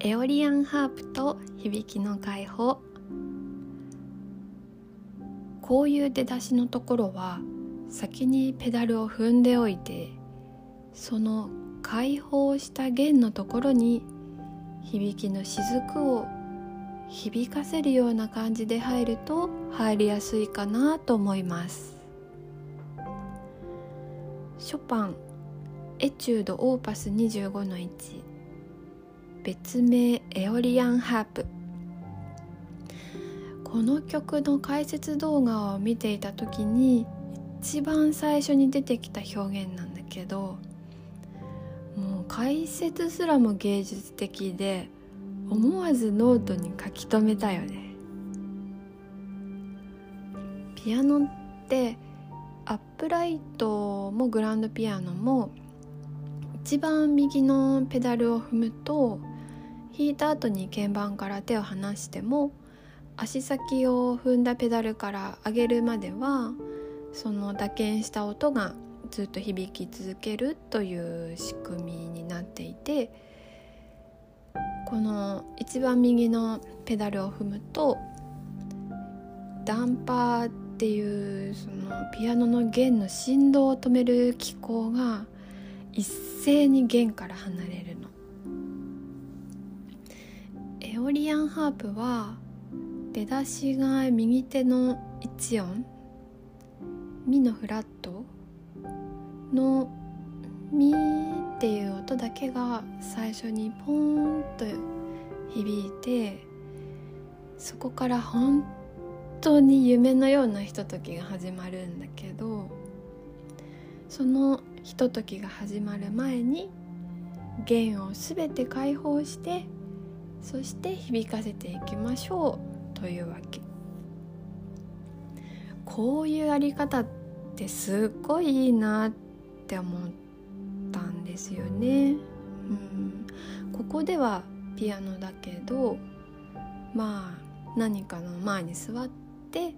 エオリアンハープと響きの解放。こういう出だしのところは先にペダルを踏んでおいてその解放した弦のところに響きの雫を響かせるような感じで入ると入りやすいかなと思います。ショパンエチュードオーパス25の1別名エオリアンハープ。この曲の解説動画を見ていた時に一番最初に出てきた表現なんだけどもう解説すらも芸術的で思わずノートに書き留めたよね。ピアノってアップライトもグランドピアノも一番右のペダルを踏むと弾いた後に鍵盤から手を離しても足先を踏んだペダルから上げるまではその打鍵した音がずっと響き続けるという仕組みになっていてこの一番右のペダルを踏むとダンパーっていうそのピアノの弦の振動を止める機構が一斉に弦から離れるの。オリアンハープは出だしが右手の1音ミのフラットのミっていう音だけが最初にポーンと響いてそこから本当に夢のようなひとときが始まるんだけどそのひとときが始まる前に弦を全て解放してそして響かせていきましょうというわけ。こういうやり方ってすっごいいいなって思ったんですよね。うん。ここではピアノだけどまあ何かの前に座って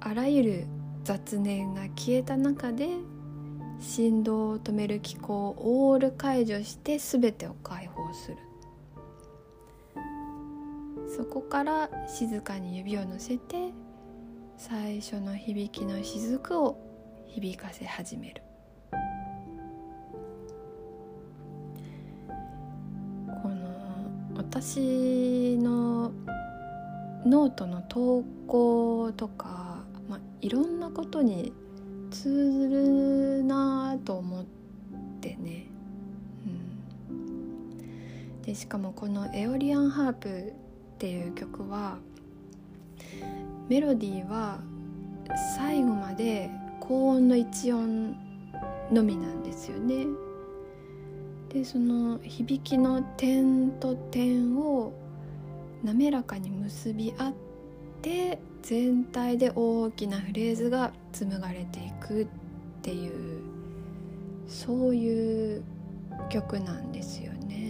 あらゆる雑念が消えた中で振動を止める機構をオール解除して全てを解放する。そこから静かに指を乗せて最初の響きの雫を響かせ始める。この私のノートの投稿とか、まあ、いろんなことに通ずるなと思ってね、うん、でしかもこの「エオリアンハープ」っていう曲はメロディーは最後まで高音の一音のみなんですよね。でその響きの点と点を滑らかに結び合って全体で大きなフレーズが紡がれていくっていうそういう曲なんですよね。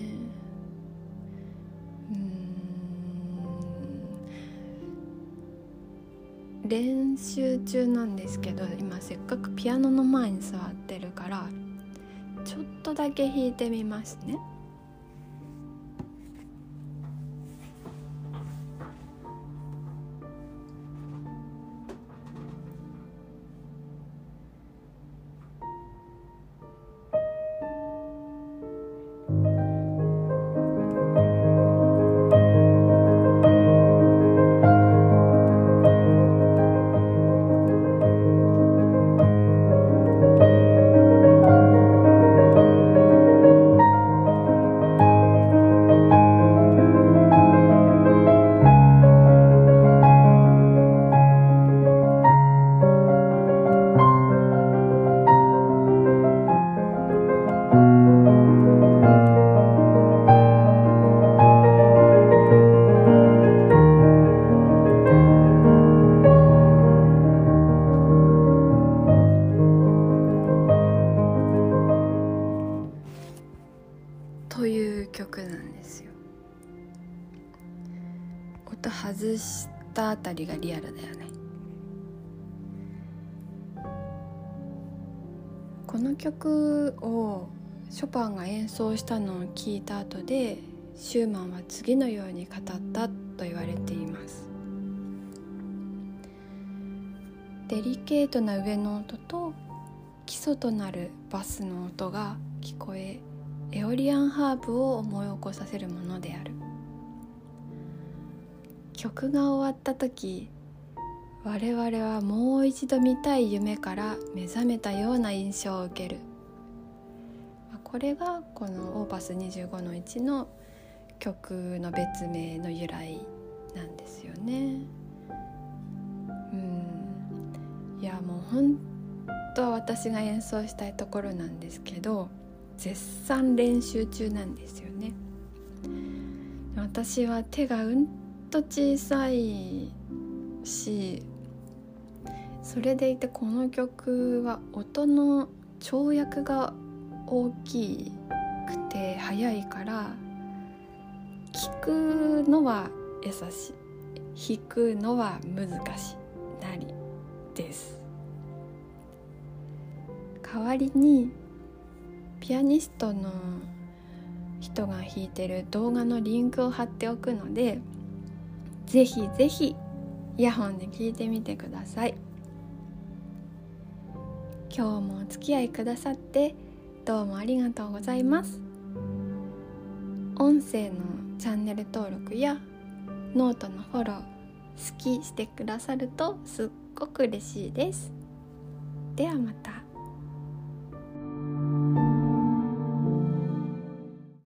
練習中なんですけど今せっかくピアノの前に座ってるからちょっとだけ弾いてみますね。音外したあたりがリアルだよね。この曲をショパンが演奏したのを聞いた後でシューマンは次のように語ったと言われています。デリケートな上の音と基礎となるバスの音が聞こえエオリアンハーブを思い起こさせるものである。曲が終わった時我々はもう一度見たい夢から目覚めたような印象を受けるこれがこの「オーパス25の1」の曲の別名の由来なんですよね。うんいやもう本当は私が演奏したいところなんですけど絶賛練習中なんですよね。私は手がうんと小さいしそれでいてこの曲は音の跳躍が大きくて速いから聞くのは優しい弾くのは難しいなりです。代わりにピアニストの人が弾いてる動画のリンクを貼っておくのでぜひぜひイヤホンで聞いてみてください。今日もお付き合いくださってどうもありがとうございます。音声のチャンネル登録やノートのフォロー好きしてくださるとすっごく嬉しいです。ではまた。